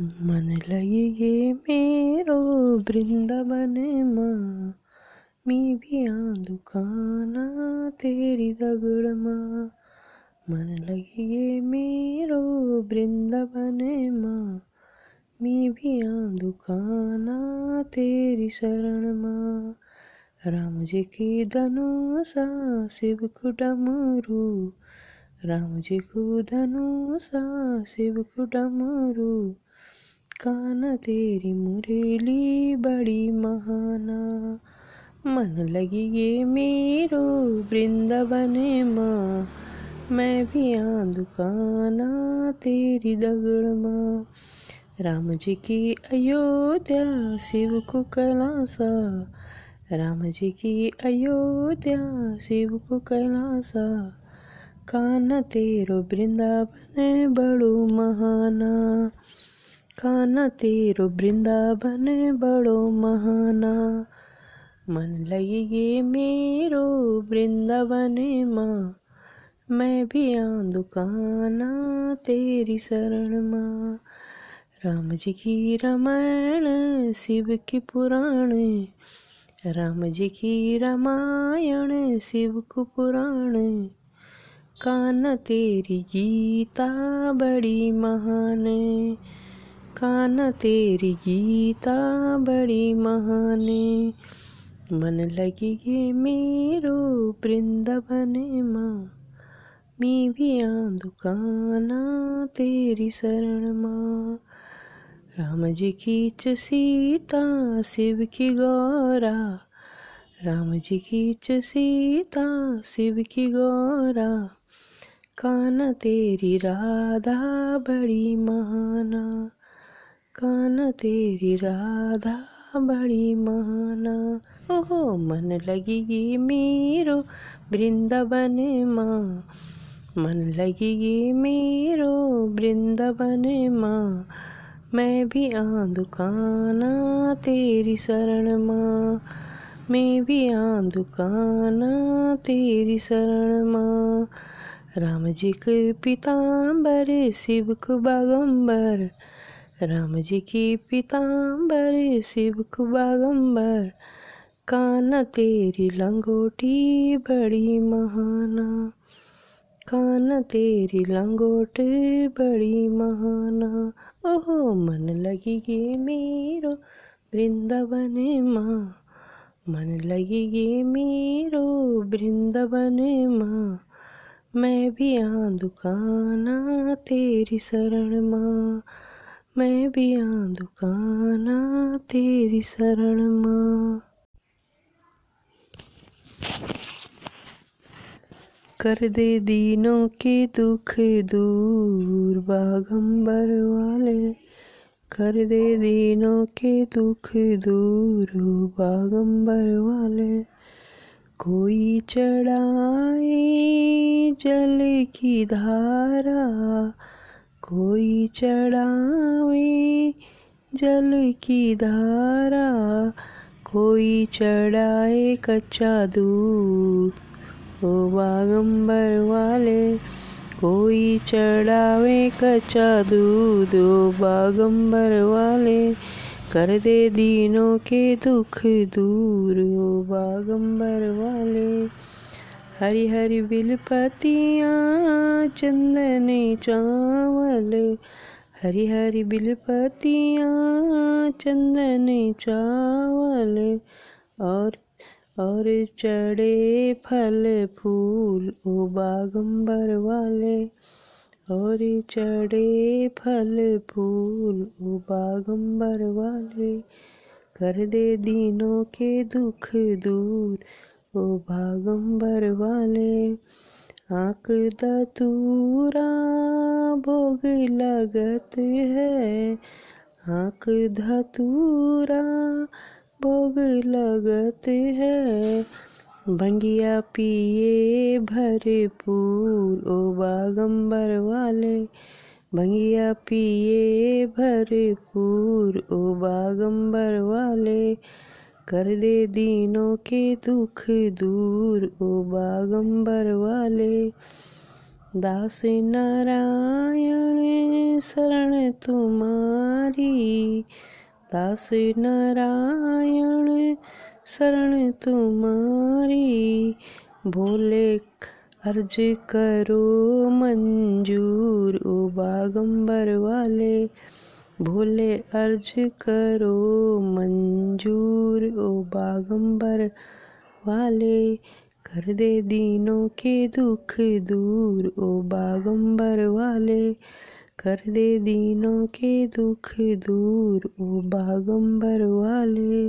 मन लगी मेरो वृंदावन माँ। मी भी दुकाना तेरी दगड़ माँ। मन लगी मेरो वृंदावन माँ। मी भी दुकाना तेरी शरण माँ। राम जी की धनुषा शिव को डमरू। राम जी को धनुषा शिव को डमरू। कान तेरी मुरली बड़ी महाना। मन लगी ये मेरो वृंदावन माँ। मैं भी आ दुकाना तेरी दगड़ माँ। राम जी की अयोध्या शिव को कैलासा। राम जी की अयोध्या शिव को कैलासा। कान तेरो वृंदावन बड़ो महाना। खाना तेरो वृंदावन बड़ो महाना। मन लगी मेरो वृंदावन माँ, मैं भी आ दुकाना तेरी शरण माँ। राम जी की रामायण, शिव की पुराण राम जी की रामायण, शिव को पुराण। कान तेरी गीता बड़ी महान। कान तेरी गीता बड़ी महाने। मन लगी ये मेरो वृंदावन माँ। मी भी दुकाना तेरी शरण माँ। राम जी की च सीता, शिव की गौरा। राम जी की च सीता, शिव की गौरा। कान तेरी राधा बड़ी महाना। कान तेरी राधा बड़ी माना ओहो, मन लगेगी मेरो, वृंदावन माँ। मन लगेगी मेरो, वृंदावन माँ। मैं भी आ दुकाना तेरी शरण माँ। मैं भी आ दुकाना तेरी शरण माँ। राम जी के पिताम्बर शिव को बागम्बर राम जी की पीताम्बर शिव बागम्बर कान तेरी लंगोटी बड़ी महाना कान तेरी लंगोट बड़ी महाना। ओहो, मन लगी गे मेरो वृंदावन माँ, मन लगी गे मेरो वृंदावन माँ, मैं भी आ दुकाना तेरी शरण माँ। मैं भी आ दुकाना तेरी शरण माँ। कर दे दीनों के दुख दूर, बागंबर वाले। कर दे दीनों के दुख दूर, बागंबर वाले। कोई चढ़ाए जल की धारा कोई चढ़ावे जल की धारा, कोई चढ़ाए कच्चा दूध। ओ बागंबर वाले, कोई चढ़ावे कच्चा दूध। ओ बागंबर वाले, कर दे दीनों के दुख दूर। ओ बागंबर वाले हरी हरी बिलपतियाँ, चंदन चावल। हरी हरी बिलपतियाँ, चंदन चावल। और और चढ़े फल फूल ओ बागंबर वाले। और चढ़े फल फूल ओ बागंबर वाले। कर दे दीनों के दुख दूर ओ भागंबर वाले। आँख दतूरा भोग लगत है। आँख धतूरा भोग लगत है। भंगिया पिए भरपूर ओ बागंबर वाले। भंगिया पिए भरपूर ओ बागंबर वाले। कर दे दीनों के दुख दूर, ओ बागंबर वाले। दास नारायण, शरण तुम्हारी। दास नारायण, शरण तुम्हारी। भोले अर्ज़ करो मंजूर, ओ बागंबर वाले। भोले अर्ज़ करो, मंजूर ओ बागंबर वाले। कर दे दीनों के दुख दूर ओ बागंबर वाले। कर दे दीनों के दुख दूर ओ बागंबर वाले।